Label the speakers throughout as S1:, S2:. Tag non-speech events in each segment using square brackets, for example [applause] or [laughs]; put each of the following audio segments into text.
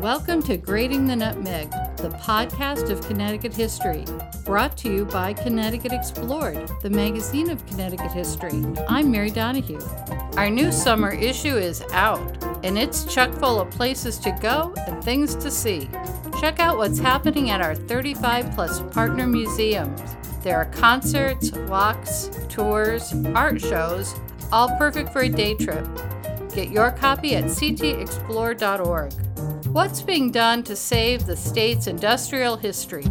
S1: Welcome to Grating the Nutmeg, the podcast of Connecticut history, brought to you by Connecticut Explored, the magazine of Connecticut history. I'm Mary Donohue. Our new summer issue is out, and it's chock full of places to go and things to see. Check out what's happening at our 35 plus partner museums. There are concerts, walks, tours, art shows, all perfect for a day trip. Get your copy at ctexplore.org. What's being done to save the state's industrial history?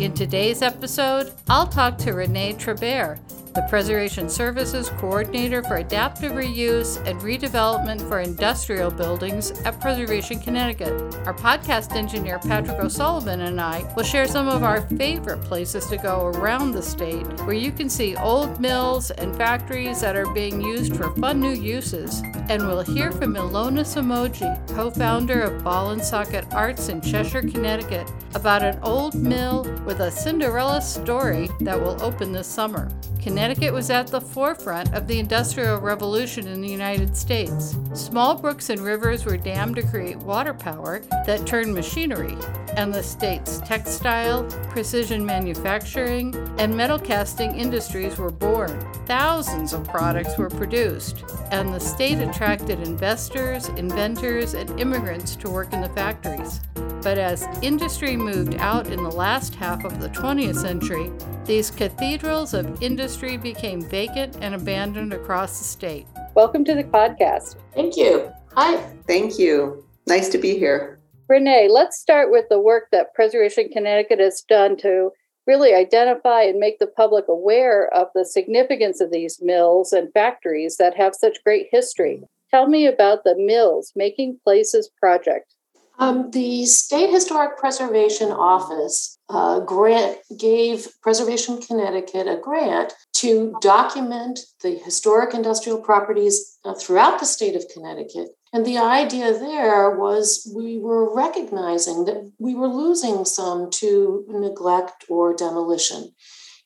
S1: In today's episode, I'll talk to Renee Tribert, the Preservation Services Coordinator for Adaptive Reuse and Redevelopment for Industrial Buildings at Preservation Connecticut. Our podcast engineer, Patrick O'Sullivan, and I will share some of our favorite places to go around the state where you can see old mills and factories that are being used for fun new uses. And we'll hear from Ilona Somogyi, co founder of Ball and Socket Arts in Cheshire, Connecticut, about an old mill with a Cinderella story that will open this summer. Connecticut was at the forefront of the Industrial Revolution in the United States. Small brooks and rivers were dammed to create water power that turned machinery, and the state's textile, precision manufacturing, and metal casting industries were born. Thousands of products were produced, and the state attracted investors, inventors, and immigrants to work in the factories. But as industry moved out in the last half of the 20th century, these cathedrals of industry became vacant and abandoned across the state. Welcome to the podcast.
S2: Thank you. Hi.
S3: Thank you. Nice to be here.
S1: Renee, let's start with the work that Preservation Connecticut has done to really identify and make the public aware of the significance of these mills and factories that have such great history. Tell me about the Mills Making Places project.
S2: Um, the State Historic Preservation Office uh, grant gave Preservation Connecticut a grant to document the historic industrial properties uh, throughout the state of Connecticut. And the idea there was we were recognizing that we were losing some to neglect or demolition.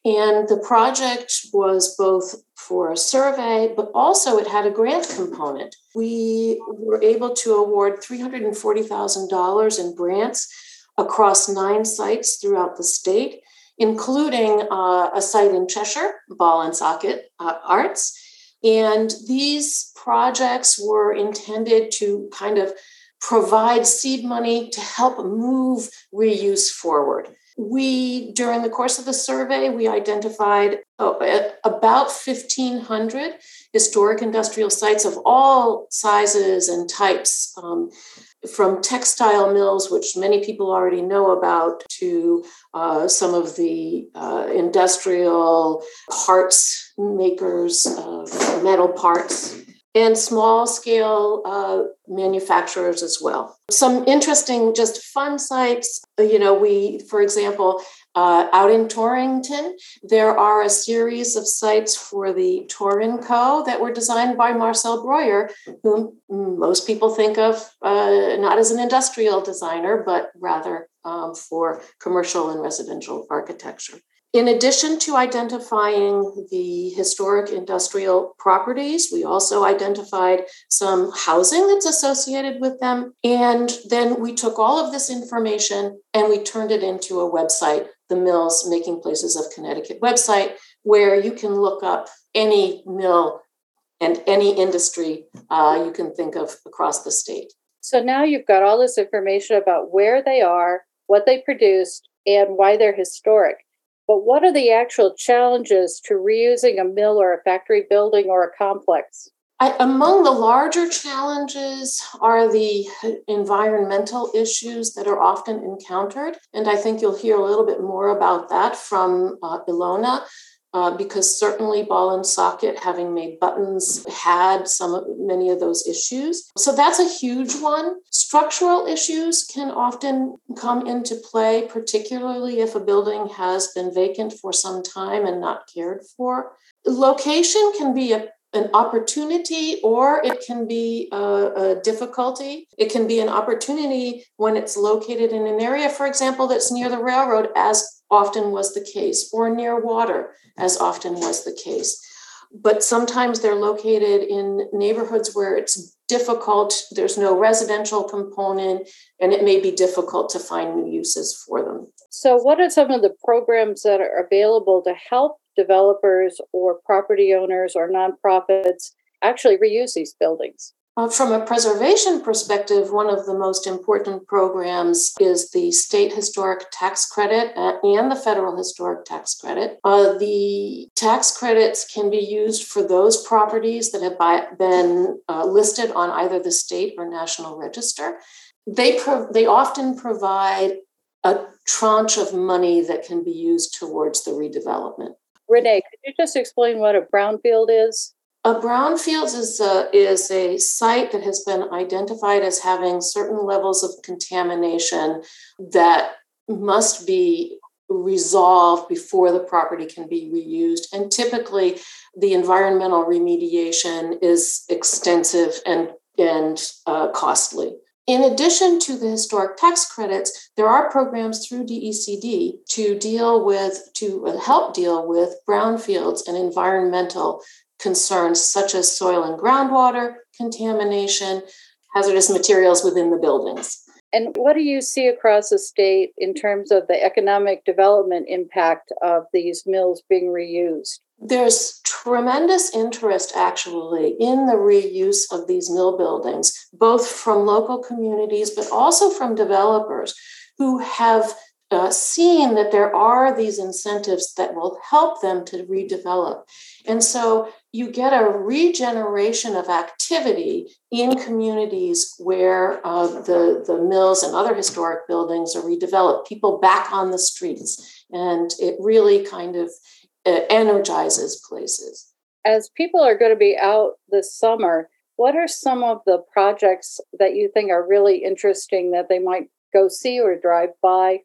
S2: And the project was both for a survey, but also it had a grant component. We were able to award $340,000 in grants across nine sites throughout the state, including uh, a site in Cheshire, Ball and Socket uh, Arts. And these projects were intended to kind of provide seed money to help move reuse forward. We, during the course of the survey, we identified oh, about 1,500 historic industrial sites of all sizes and types, um, from textile mills, which many people already know about, to uh, some of the uh, industrial parts makers of metal parts and small scale uh, manufacturers as well. Some interesting, just fun sites. You know, we, for example, uh, out in Torrington, there are a series of sites for the Torin Co. that were designed by Marcel Breuer, whom most people think of uh, not as an industrial designer, but rather um, for commercial and residential architecture. In addition to identifying the historic industrial properties, we also identified some housing that's associated with them. And then we took all of this information and we turned it into a website, the Mills Making Places of Connecticut website, where you can look up any mill and any industry uh, you can think of across the state.
S1: So now you've got all this information about where they are, what they produced, and why they're historic. But what are the actual challenges to reusing a mill or a factory building or a complex?
S2: I, among the larger challenges are the environmental issues that are often encountered. And I think you'll hear a little bit more about that from uh, Ilona uh, because certainly ball and socket having made buttons had some many of those issues. So that's a huge one. Structural issues can often come into play particularly if a building has been vacant for some time and not cared for. Location can be a an opportunity or it can be a, a, difficulty. It can be an opportunity when it's located in an area, for example, that's near the railroad, as often was the case, or near water, as often was the case. but sometimes they're located in neighborhoods where it's difficult, there's no residential component, and it may be difficult to find new uses for them.
S1: So, what are some of the programs that are available to help developers or property owners or nonprofits actually reuse these buildings?
S2: Uh, from a preservation perspective, one of the most important programs is the state historic tax credit uh, and the federal historic tax credit. Uh, the tax credits can be used for those properties that have by, been uh, listed on either the state or national register. They, pro- they often provide a tranche of money that can be used towards the redevelopment.
S1: Renee, could you just explain what a brownfield is?
S2: A brownfields is a, is a site that has been identified as having certain levels of contamination that must be resolved before the property can be reused. And typically, the environmental remediation is extensive and, and uh, costly. In addition to the historic tax credits, there are programs through DECD to deal with, to help deal with brownfields and environmental concerns such as soil and groundwater contamination, hazardous materials within the buildings.
S1: And what do you see across the state in terms of the economic development impact of these mills being reused?
S2: There's tremendous interest actually in the reuse of these mill buildings, both from local communities, but also from developers who have uh, seeing that there are these incentives that will help them to redevelop. And so you get a regeneration of activity in communities where uh, the, the mills and other historic buildings are redeveloped, people back on the streets. And it really kind of uh, energizes places.
S1: As people are going to be out this summer, what are some of the projects that you think are really interesting that they might go see or drive by?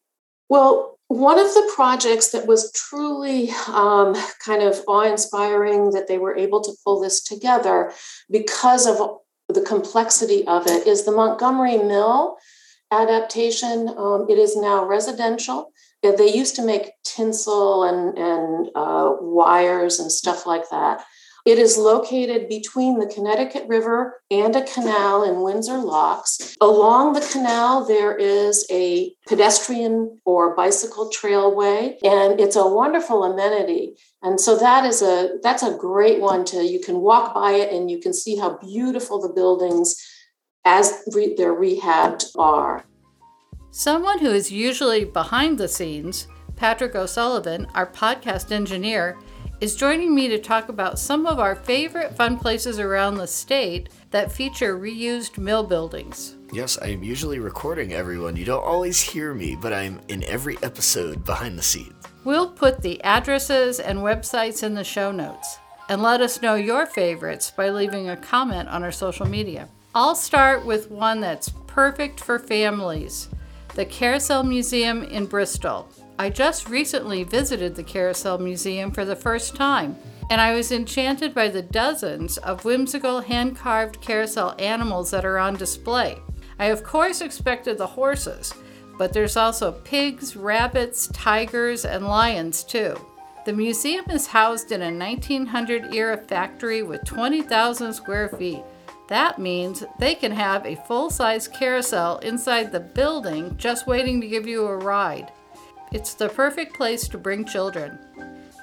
S2: Well, one of the projects that was truly um, kind of awe inspiring that they were able to pull this together because of the complexity of it is the Montgomery Mill adaptation. Um, it is now residential. They used to make tinsel and, and uh, wires and stuff like that. It is located between the Connecticut River and a canal in Windsor Locks. Along the canal, there is a pedestrian or bicycle trailway, and it's a wonderful amenity. And so that is a that's a great one to you can walk by it and you can see how beautiful the buildings as re, they're rehabbed are.
S1: Someone who is usually behind the scenes, Patrick O'Sullivan, our podcast engineer, is joining me to talk about some of our favorite fun places around the state that feature reused mill buildings.
S4: Yes, I am usually recording everyone. You don't always hear me, but I'm in every episode behind the scenes.
S1: We'll put the addresses and websites in the show notes. And let us know your favorites by leaving a comment on our social media. I'll start with one that's perfect for families the Carousel Museum in Bristol. I just recently visited the Carousel Museum for the first time, and I was enchanted by the dozens of whimsical hand carved carousel animals that are on display. I, of course, expected the horses, but there's also pigs, rabbits, tigers, and lions, too. The museum is housed in a 1900 era factory with 20,000 square feet. That means they can have a full size carousel inside the building just waiting to give you a ride. It's the perfect place to bring children.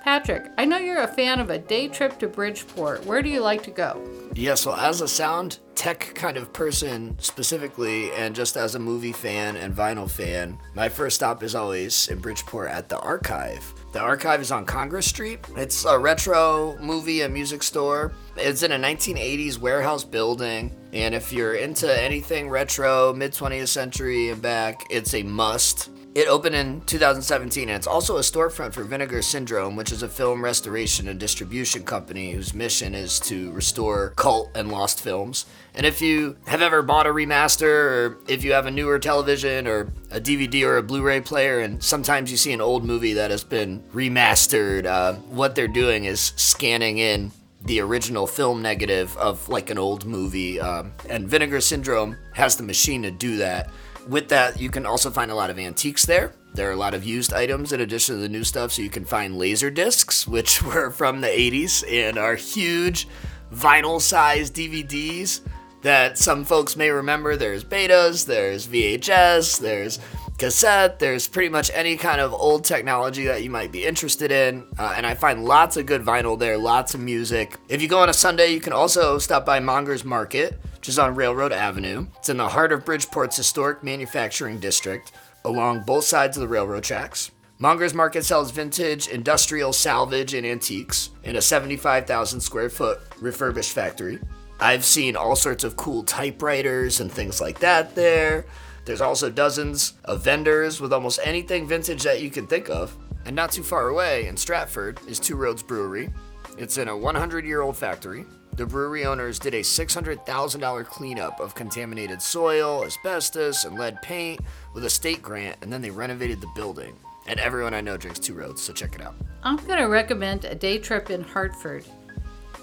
S1: Patrick, I know you're a fan of a day trip to Bridgeport. Where do you like to go?
S4: Yes, well, as a sound tech kind of person specifically, and just as a movie fan and vinyl fan, my first stop is always in Bridgeport at the Archive. The Archive is on Congress Street. It's a retro movie and music store. It's in a 1980s warehouse building, and if you're into anything retro, mid 20th century and back, it's a must. It opened in 2017 and it's also a storefront for Vinegar Syndrome, which is a film restoration and distribution company whose mission is to restore cult and lost films. And if you have ever bought a remaster, or if you have a newer television, or a DVD or a Blu ray player, and sometimes you see an old movie that has been remastered, uh, what they're doing is scanning in the original film negative of like an old movie. Um, and Vinegar Syndrome has the machine to do that with that, you can also find a lot of antiques there. There are a lot of used items in addition to the new stuff, so you can find laser discs, [laughs] which were from the 80s and are huge vinyl sized DVDs that some folks may remember. There's betas, there's VHS, there's cassette, there's pretty much any kind of old technology that you might be interested in. Uh, and I find lots of good vinyl there, lots of music. If you go on a Sunday, you can also stop by Mongers Market, which is on Railroad Avenue. It's in the heart of Bridgeport's historic manufacturing district, along both sides of the railroad tracks. Mongers Market sells vintage, industrial, salvage, and antiques in a 75,000 square foot refurbished factory. I've seen all sorts of cool typewriters and things like that there. There's also dozens of vendors with almost anything vintage that you can think of. And not too far away in Stratford is Two Roads Brewery. It's in a 100 year old factory. The brewery owners did a $600,000 cleanup of contaminated soil, asbestos, and lead paint with a state grant, and then they renovated the building. And everyone I know drinks Two Roads, so check it out.
S1: I'm going to recommend a day trip in Hartford.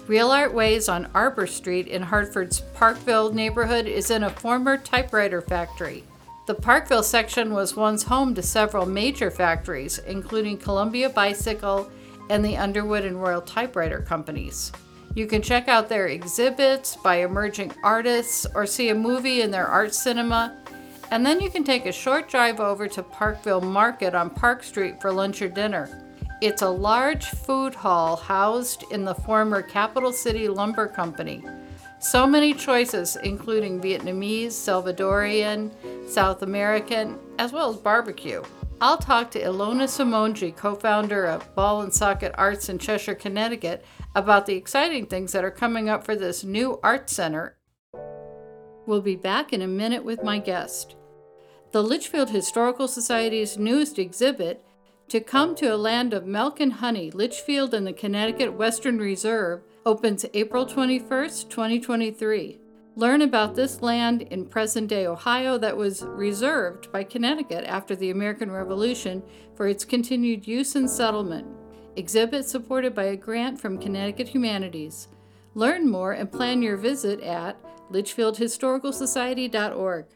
S1: Real Art Ways on Arbor Street in Hartford's Parkville neighborhood is in a former typewriter factory. The Parkville section was once home to several major factories, including Columbia Bicycle and the Underwood and Royal Typewriter Companies. You can check out their exhibits by emerging artists or see a movie in their art cinema. And then you can take a short drive over to Parkville Market on Park Street for lunch or dinner. It's a large food hall housed in the former Capital City Lumber Company. So many choices, including Vietnamese, Salvadorian, South American, as well as barbecue. I'll talk to Ilona Somogyi, co founder of Ball and Socket Arts in Cheshire, Connecticut, about the exciting things that are coming up for this new art center. We'll be back in a minute with my guest. The Litchfield Historical Society's newest exhibit, To Come to a Land of Milk and Honey, Litchfield and the Connecticut Western Reserve, opens April 21st, 2023. Learn about this land in present day Ohio that was reserved by Connecticut after the American Revolution for its continued use and settlement. Exhibit supported by a grant from Connecticut Humanities. Learn more and plan your visit at litchfieldhistoricalsociety.org.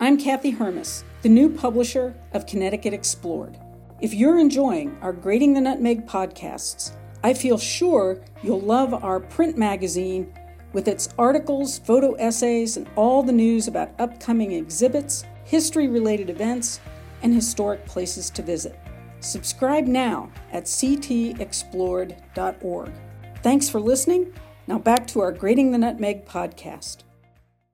S5: I'm Kathy Hermes, the new publisher of Connecticut Explored. If you're enjoying our Grating the Nutmeg podcasts, I feel sure you'll love our print magazine with its articles, photo essays, and all the news about upcoming exhibits, history related events, and historic places to visit. Subscribe now at ctexplored.org. Thanks for listening. Now back to our Grating the Nutmeg podcast.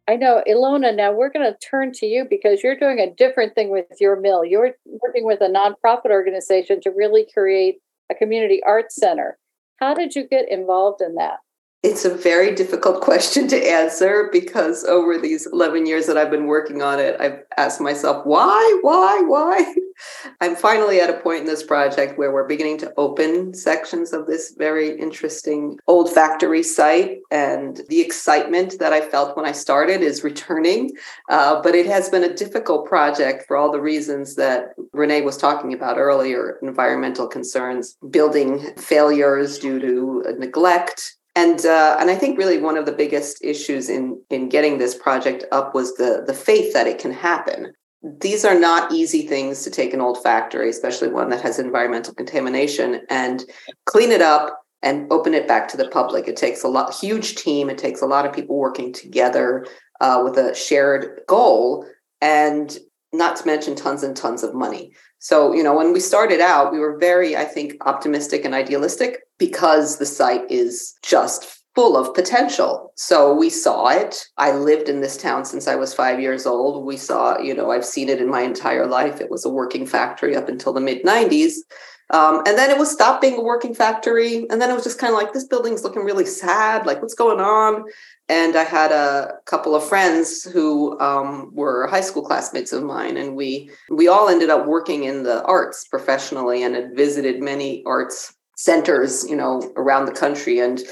S1: I know, Ilona, now we're going to turn to you because you're doing a different thing with your mill. You're working with a nonprofit organization to really create a community arts center. How did you get involved in that?
S3: It's a very difficult [laughs] question to answer because over these 11 years that I've been working on it, I've asked myself, why, why, why? [laughs] I'm finally at a point in this project where we're beginning to open sections of this very interesting old factory site. And the excitement that I felt when I started is returning. Uh, but it has been a difficult project for all the reasons that Renee was talking about earlier environmental concerns, building failures due to neglect and uh, and I think really one of the biggest issues in in getting this project up was the the faith that it can happen. These are not easy things to take an old factory, especially one that has environmental contamination, and clean it up and open it back to the public. It takes a lot huge team. It takes a lot of people working together uh, with a shared goal, and not to mention tons and tons of money. So, you know, when we started out, we were very, I think, optimistic and idealistic because the site is just full of potential. So we saw it. I lived in this town since I was five years old. We saw, you know, I've seen it in my entire life. It was a working factory up until the mid 90s. Um, and then it was stopped being a working factory. And then it was just kind of like, this building's looking really sad. Like, what's going on? And I had a couple of friends who um, were high school classmates of mine, and we we all ended up working in the arts professionally and had visited many arts centers, you know, around the country and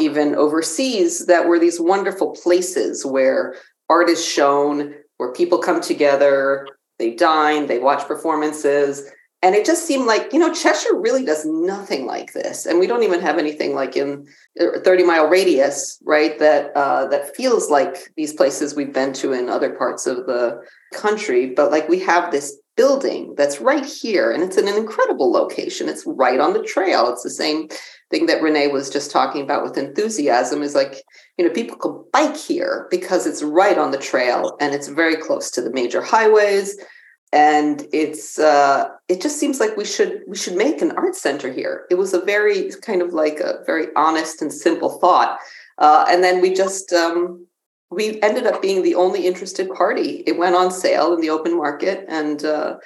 S3: even overseas that were these wonderful places where art is shown, where people come together, they dine, they watch performances. And it just seemed like, you know, Cheshire really does nothing like this. And we don't even have anything like in a 30 mile radius, right? That uh, that feels like these places we've been to in other parts of the country. But like we have this building that's right here and it's in an incredible location it's right on the trail it's the same thing that renee was just talking about with enthusiasm is like you know people can bike here because it's right on the trail and it's very close to the major highways and it's uh, it just seems like we should we should make an art center here it was a very kind of like a very honest and simple thought uh, and then we just um, we ended up being the only interested party. It went on sale in the open market, and uh,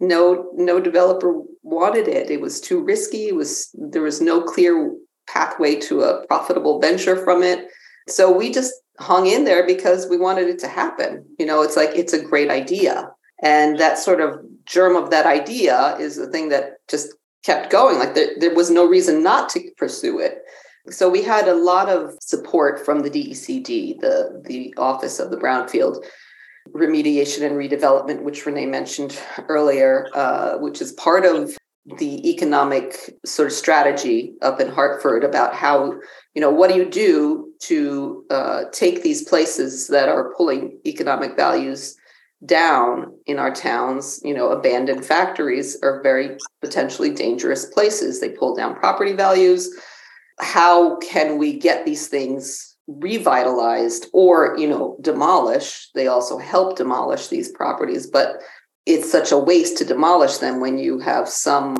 S3: no no developer wanted it. It was too risky. It was there was no clear pathway to a profitable venture from it. So we just hung in there because we wanted it to happen. You know, it's like it's a great idea, and that sort of germ of that idea is the thing that just kept going. Like there, there was no reason not to pursue it. So we had a lot of support from the DECD, the, the Office of the Brownfield Remediation and Redevelopment, which Renee mentioned earlier, uh, which is part of the economic sort of strategy up in Hartford about how, you know, what do you do to uh, take these places that are pulling economic values down in our towns? You know, abandoned factories are very potentially dangerous places. They pull down property values how can we get these things revitalized or you know demolished they also help demolish these properties but it's such a waste to demolish them when you have some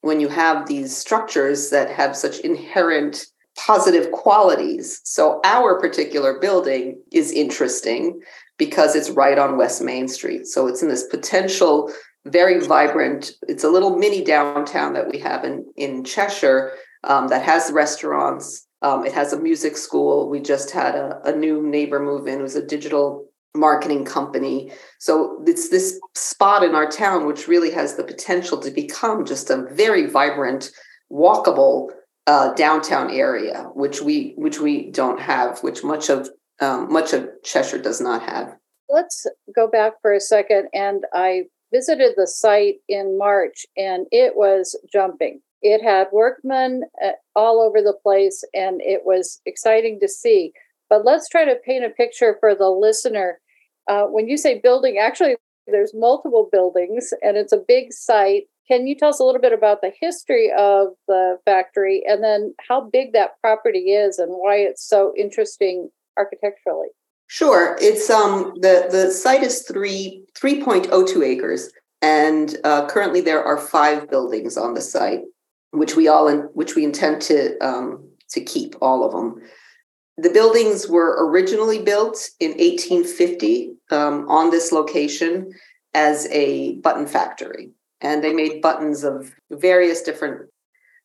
S3: when you have these structures that have such inherent positive qualities so our particular building is interesting because it's right on west main street so it's in this potential very vibrant it's a little mini downtown that we have in in cheshire um, that has restaurants. Um, it has a music school. We just had a, a new neighbor move in. It was a digital marketing company. So it's this spot in our town which really has the potential to become just a very vibrant, walkable uh, downtown area, which we which we don't have, which much of um, much of Cheshire does not have.
S1: Let's go back for a second, and I visited the site in March, and it was jumping. It had workmen uh, all over the place, and it was exciting to see. But let's try to paint a picture for the listener. Uh, when you say building, actually, there's multiple buildings, and it's a big site. Can you tell us a little bit about the history of the factory and then how big that property is and why it's so interesting architecturally?
S3: Sure. It's um the the site is three three point oh two acres, and uh, currently there are five buildings on the site which we all in, which we intend to um, to keep all of them. The buildings were originally built in 1850 um, on this location as a button factory, and they made buttons of various different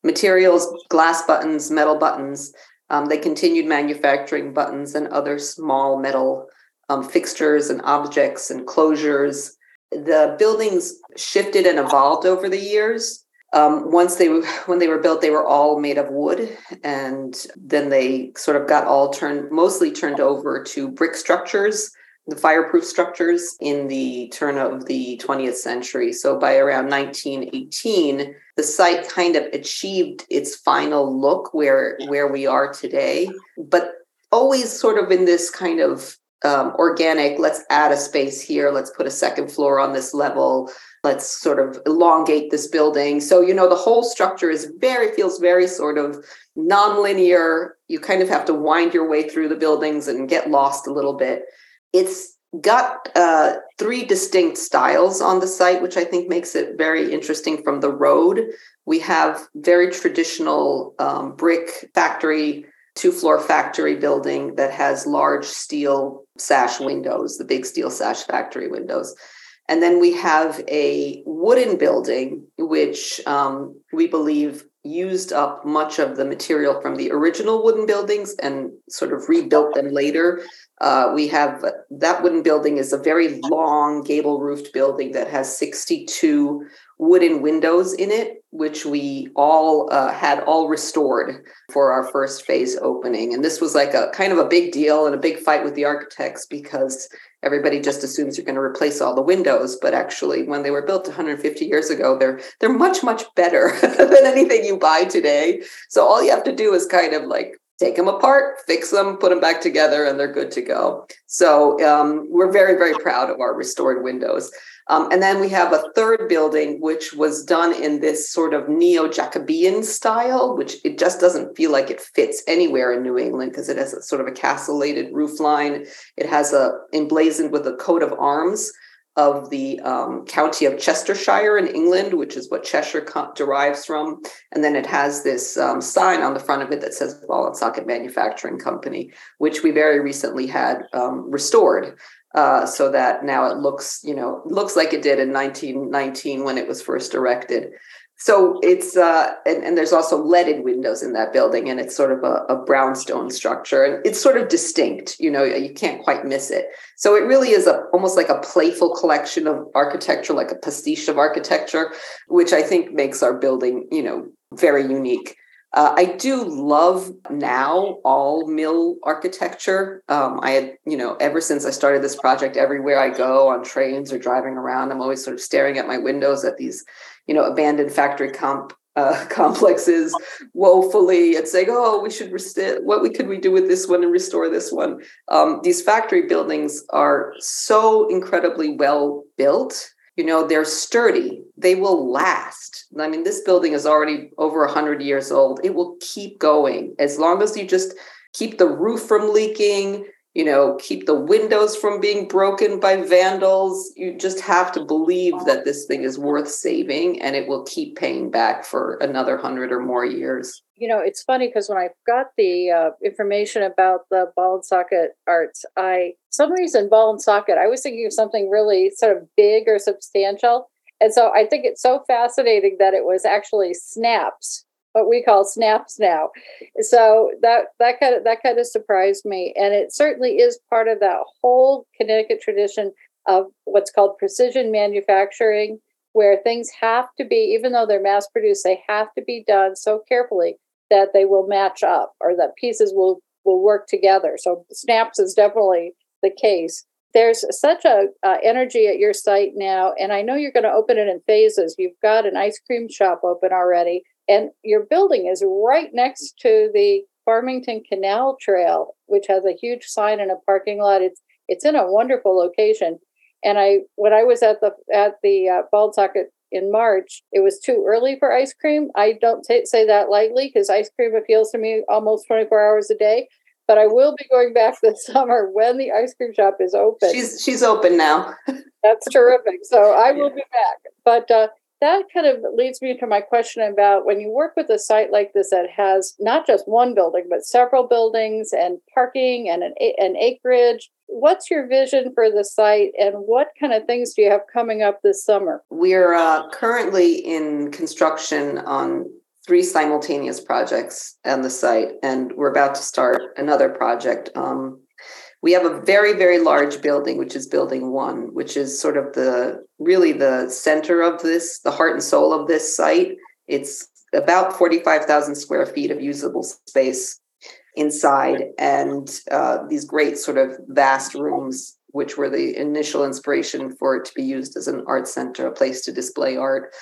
S3: materials: glass buttons, metal buttons. Um, they continued manufacturing buttons and other small metal um, fixtures and objects and closures. The buildings shifted and evolved over the years um, once they when they were built they were all made of wood and then they sort of got all turned mostly turned over to brick structures the fireproof structures in the turn of the 20th century. So by around 1918 the site kind of achieved its final look where where we are today but always sort of in this kind of um, organic let's add a space here let's put a second floor on this level let's sort of elongate this building. So you know the whole structure is very feels very sort of nonlinear. You kind of have to wind your way through the buildings and get lost a little bit it's got uh, three distinct styles on the site which i think makes it very interesting from the road we have very traditional um, brick factory two floor factory building that has large steel sash windows the big steel sash factory windows and then we have a wooden building, which um, we believe used up much of the material from the original wooden buildings and sort of rebuilt them later. Uh, we have that wooden building is a very long gable roofed building that has 62 wooden windows in it, which we all uh, had all restored for our first phase opening. And this was like a kind of a big deal and a big fight with the architects because everybody just assumes you're going to replace all the windows but actually when they were built 150 years ago they're they're much much better [laughs] than anything you buy today so all you have to do is kind of like take them apart, fix them, put them back together, and they're good to go. So um, we're very, very proud of our restored windows. Um, and then we have a third building, which was done in this sort of neo Jacobean style, which it just doesn't feel like it fits anywhere in New England because it has a sort of a castellated roof line. It has a emblazoned with a coat of arms of the um, county of Chestershire in England, which is what Cheshire co- derives from. And then it has this um, sign on the front of it that says Ball and Socket Manufacturing Company, which we very recently had um, restored. Uh, so that now it looks, you know, looks like it did in 1919 when it was first erected. So it's uh, and, and there's also leaded windows in that building, and it's sort of a, a brownstone structure, and it's sort of distinct. You know, you can't quite miss it. So it really is a almost like a playful collection of architecture, like a pastiche of architecture, which I think makes our building, you know, very unique. Uh, I do love now all mill architecture. Um, I had, you know, ever since I started this project, everywhere I go on trains or driving around, I'm always sort of staring at my windows at these, you know, abandoned factory comp uh, [laughs] complexes woefully and saying, "Oh, we should restore. What we could we do with this one and restore this one?" Um, these factory buildings are so incredibly well built you know they're sturdy. They will last. I mean this building is already over 100 years old. It will keep going as long as you just keep the roof from leaking you know keep the windows from being broken by vandals you just have to believe that this thing is worth saving and it will keep paying back for another 100 or more years
S1: you know, it's funny because when I got the uh, information about the ball and socket arts, I some reason ball and socket, I was thinking of something really sort of big or substantial. And so I think it's so fascinating that it was actually snaps, what we call snaps now. So that that kind of that kind of surprised me. And it certainly is part of that whole Connecticut tradition of what's called precision manufacturing, where things have to be, even though they're mass produced, they have to be done so carefully that they will match up or that pieces will will work together. So snaps is definitely the case. There's such a uh, energy at your site now, and I know you're going to open it in phases. You've got an ice cream shop open already, and your building is right next to the Farmington Canal Trail, which has a huge sign in a parking lot. It's it's in a wonderful location. And I when I was at the at the uh, Bald Socket in March, it was too early for ice cream. I don't t- say that lightly because ice cream appeals to me almost 24 hours a day. But I will be going back [laughs] this summer when the ice cream shop is open.
S3: She's she's open now. [laughs]
S1: That's terrific. So I will be back. But uh, that kind of leads me to my question about when you work with a site like this that has not just one building but several buildings and parking and an, an acreage what's your vision for the site and what kind of things do you have coming up this summer?
S3: We're uh, currently in construction on three simultaneous projects on the site and we're about to start another project um, we have a very very large building which is building one which is sort of the really the center of this the heart and soul of this site. It's about 45000 square feet of usable space inside and uh, these great sort of vast rooms which were the initial inspiration for it to be used as an art center a place to display art.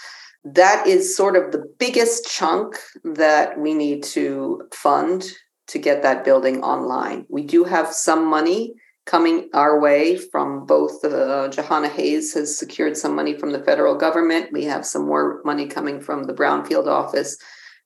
S3: That is sort of the biggest chunk that we need to fund to get that building online. We do have some money coming our way from both uh, Jahana Hayes has secured some money from the federal government. We have some more money coming from the Brownfield office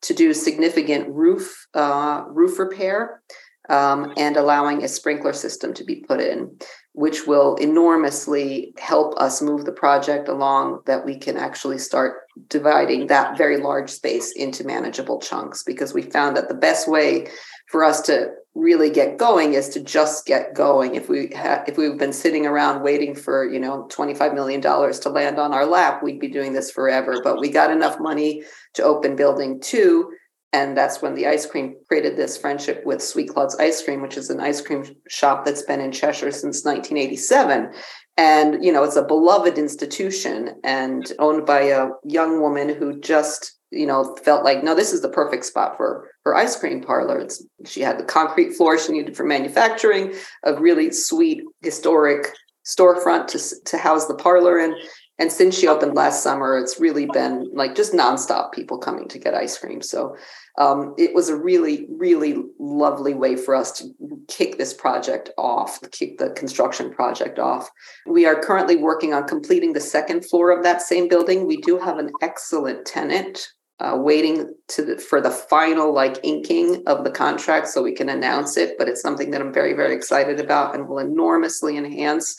S3: to do significant roof uh, roof repair um, and allowing a sprinkler system to be put in, which will enormously help us move the project along. That we can actually start dividing that very large space into manageable chunks because we found that the best way for us to really get going is to just get going if we had if we've been sitting around waiting for you know 25 million dollars to land on our lap we'd be doing this forever but we got enough money to open building 2 and that's when the ice cream created this friendship with Sweet Claude's Ice Cream, which is an ice cream shop that's been in Cheshire since 1987. And, you know, it's a beloved institution and owned by a young woman who just you know, felt like, no, this is the perfect spot for her ice cream parlor. It's, she had the concrete floor she needed for manufacturing, a really sweet historic storefront to, to house the parlor in. And since she opened last summer, it's really been like just nonstop people coming to get ice cream. So um, it was a really, really lovely way for us to kick this project off, kick the construction project off. We are currently working on completing the second floor of that same building. We do have an excellent tenant uh, waiting to the, for the final like inking of the contract so we can announce it. But it's something that I'm very, very excited about and will enormously enhance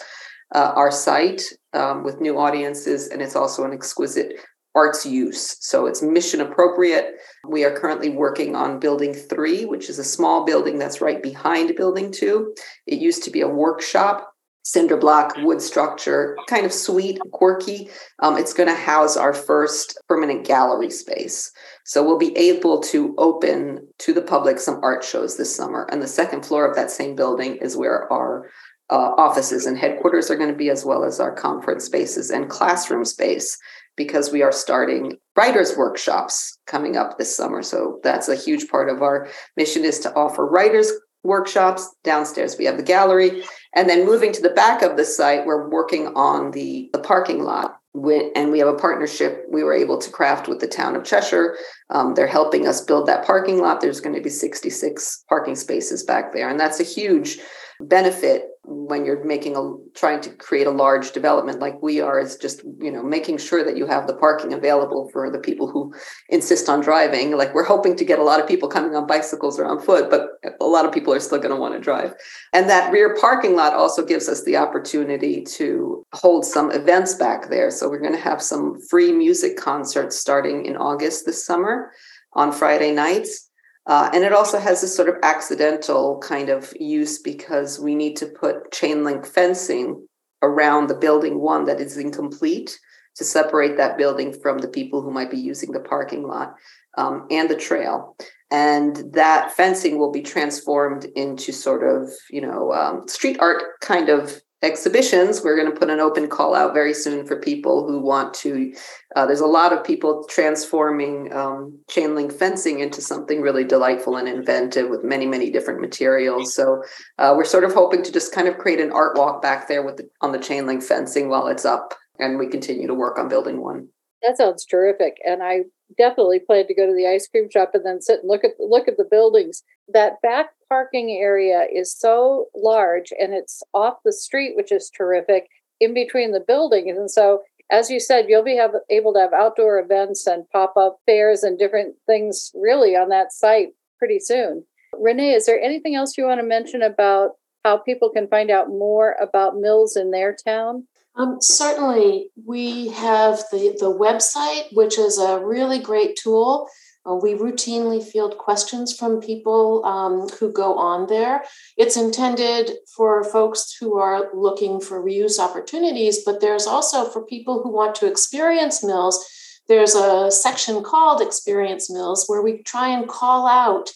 S3: uh, our site um, with new audiences. And it's also an exquisite arts use. So it's mission appropriate. We are currently working on building three, which is a small building that's right behind building two. It used to be a workshop cinder block wood structure, kind of sweet, quirky. Um, it's going to house our first permanent gallery space. So we'll be able to open to the public some art shows this summer. And the second floor of that same building is where our uh, offices and headquarters are going to be, as well as our conference spaces and classroom space, because we are starting writers' workshops coming up this summer. So that's a huge part of our mission is to offer writers workshops. Downstairs, we have the gallery. And then moving to the back of the site, we're working on the, the parking lot. And we have a partnership we were able to craft with the town of Cheshire. Um, they're helping us build that parking lot. There's going to be 66 parking spaces back there. And that's a huge benefit when you're making a trying to create a large development like we are is just you know making sure that you have the parking available for the people who insist on driving. Like we're hoping to get a lot of people coming on bicycles or on foot but a lot of people are still going to want to drive. And that rear parking lot also gives us the opportunity to hold some events back there. So we're going to have some free music concerts starting in august this summer on friday nights uh, and it also has this sort of accidental kind of use because we need to put chain link fencing around the building one that is incomplete to separate that building from the people who might be using the parking lot um, and the trail. And that fencing will be transformed into sort of, you know, um, street art kind of exhibitions we're going to put an open call out very soon for people who want to uh, there's a lot of people transforming um, chain link fencing into something really delightful and inventive with many many different materials. So uh, we're sort of hoping to just kind of create an art walk back there with the, on the chain link fencing while it's up and we continue to work on building one
S1: that sounds terrific and i definitely plan to go to the ice cream shop and then sit and look at look at the buildings that back parking area is so large and it's off the street, which is terrific, in between the buildings. And so, as you said, you'll be have, able to have outdoor events and pop up fairs and different things really on that site pretty soon. Renee, is there anything else you want to mention about how people can find out more about mills in their town?
S2: Um, certainly, we have the, the website, which is a really great tool uh, we routinely field questions from people um, who go on there. It's intended for folks who are looking for reuse opportunities, but there's also for people who want to experience mills. There's a section called Experience Mills where we try and call out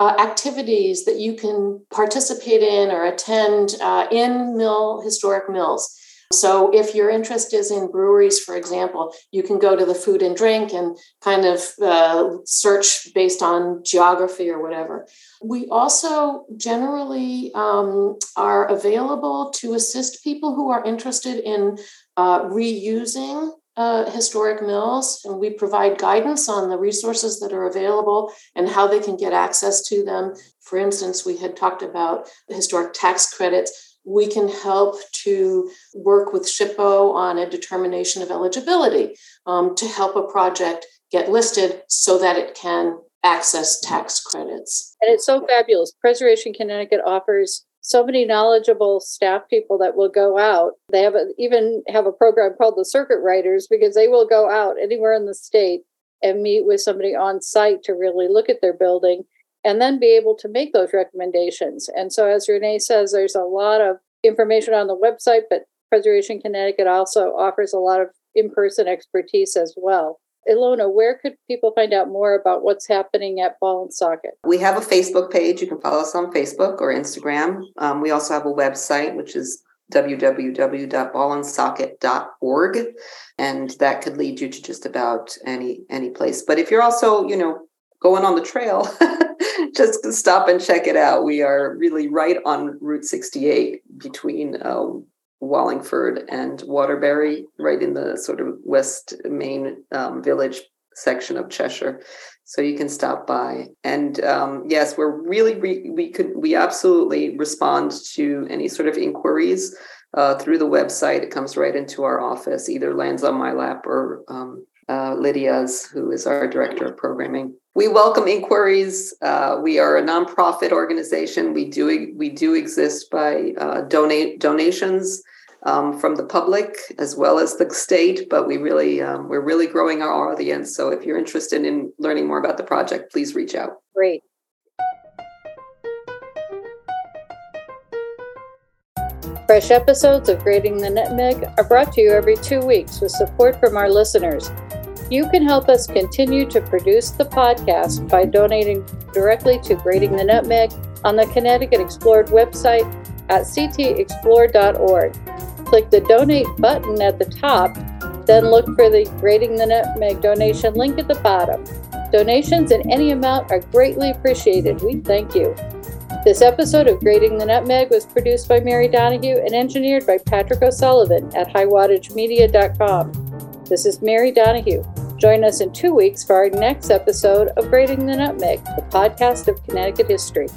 S2: uh, activities that you can participate in or attend uh, in mill historic mills. So, if your interest is in breweries, for example, you can go to the food and drink and kind of uh, search based on geography or whatever. We also generally um, are available to assist people who are interested in uh, reusing uh, historic mills, and we provide guidance on the resources that are available and how they can get access to them. For instance, we had talked about the historic tax credits we can help to work with SHPO on a determination of eligibility um, to help a project get listed so that it can access tax credits.
S1: And it's so fabulous. Preservation Connecticut offers so many knowledgeable staff people that will go out. They have a, even have a program called the Circuit Riders because they will go out anywhere in the state and meet with somebody on site to really look at their building and then be able to make those recommendations. And so, as Renee says, there's a lot of information on the website, but Preservation Connecticut also offers a lot of in person expertise as well. Ilona, where could people find out more about what's happening at Ball and Socket?
S3: We have a Facebook page. You can follow us on Facebook or Instagram. Um, we also have a website, which is www.ballandsocket.org and that could lead you to just about any any place but if you're also you know going on the trail [laughs] [laughs] just stop and check it out. We are really right on Route 68 between um, Wallingford and Waterbury, right in the sort of west main um, village section of Cheshire. So you can stop by. And um, yes, we're really re- we could we absolutely respond to any sort of inquiries uh, through the website. It comes right into our office, either lands on my lap or um, uh, Lydia's, who is our director of programming. We welcome inquiries. Uh, we are a nonprofit organization. We do we do exist by uh, donate donations um, from the public as well as the state, but we really um, we're really growing our audience. So if you're interested in learning more about the project, please reach out.
S1: Great. Fresh episodes of Grating the Nutmeg are brought to you every two weeks with support from our listeners. You can help us continue to produce the podcast by donating directly to Grating the Nutmeg on the Connecticut Explored website at ctexplored.org. Click the donate button at the top, then look for the Grating the Nutmeg donation link at the bottom. Donations in any amount are greatly appreciated. We thank you. This episode of Grating the Nutmeg was produced by Mary Donohue and engineered by Patrick O'Sullivan at highwattagemedia.com. This is Mary Donohue. Join us in two weeks for our next episode of Grating the Nutmeg, the podcast of Connecticut history.